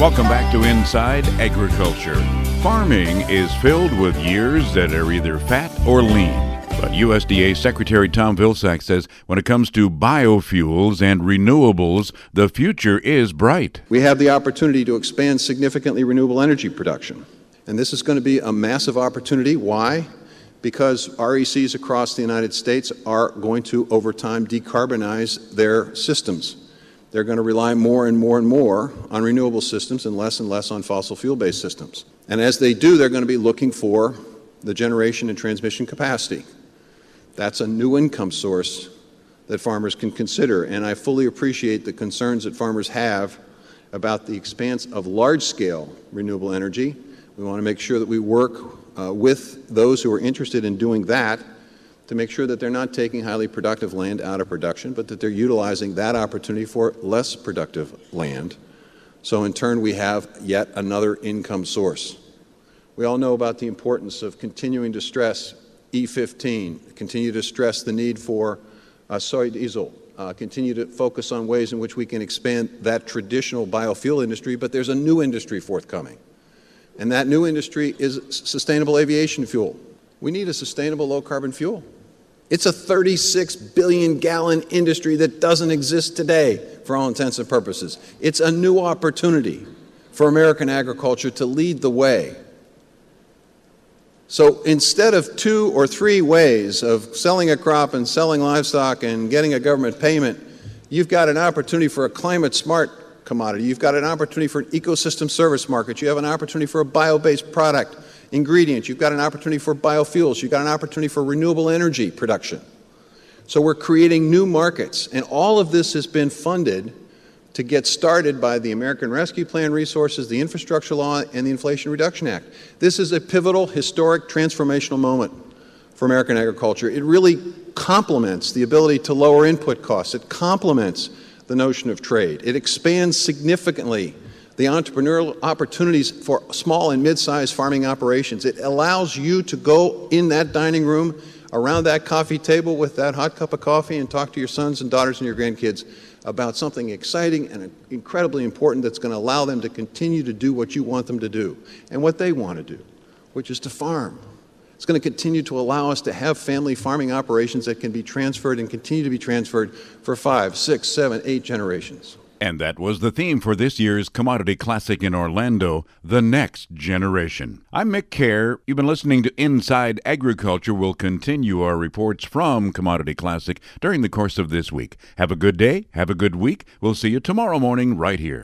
Welcome back to Inside Agriculture. Farming is filled with years that are either fat or lean. But USDA Secretary Tom Vilsack says when it comes to biofuels and renewables, the future is bright. We have the opportunity to expand significantly renewable energy production. And this is going to be a massive opportunity. Why? Because RECs across the United States are going to, over time, decarbonize their systems. They're going to rely more and more and more on renewable systems and less and less on fossil fuel based systems. And as they do, they're going to be looking for the generation and transmission capacity. That's a new income source that farmers can consider. And I fully appreciate the concerns that farmers have about the expanse of large scale renewable energy. We want to make sure that we work uh, with those who are interested in doing that to make sure that they're not taking highly productive land out of production, but that they're utilizing that opportunity for less productive land. So, in turn, we have yet another income source. We all know about the importance of continuing to stress E15, continue to stress the need for uh, soy diesel, uh, continue to focus on ways in which we can expand that traditional biofuel industry, but there's a new industry forthcoming. And that new industry is sustainable aviation fuel. We need a sustainable low carbon fuel. It's a 36 billion gallon industry that doesn't exist today for all intents and purposes. It's a new opportunity for American agriculture to lead the way. So instead of two or three ways of selling a crop and selling livestock and getting a government payment, you've got an opportunity for a climate smart commodity. You've got an opportunity for an ecosystem service market. You have an opportunity for a bio based product ingredients, you've got an opportunity for biofuels, you've got an opportunity for renewable energy production. So we're creating new markets, and all of this has been funded to get started by the American Rescue Plan resources, the Infrastructure Law, and the Inflation Reduction Act. This is a pivotal, historic, transformational moment for American agriculture. It really complements the ability to lower input costs. It complements the notion of trade. It expands significantly the entrepreneurial opportunities for small and mid-sized farming operations. It allows you to go in that dining room around that coffee table with that hot cup of coffee and talk to your sons and daughters and your grandkids about something exciting and incredibly important that's going to allow them to continue to do what you want them to do and what they want to do, which is to farm. It's going to continue to allow us to have family farming operations that can be transferred and continue to be transferred for five, six, seven, eight generations. And that was the theme for this year's Commodity Classic in Orlando, The Next Generation. I'm Mick Kerr. You've been listening to Inside Agriculture. We'll continue our reports from Commodity Classic during the course of this week. Have a good day. Have a good week. We'll see you tomorrow morning right here.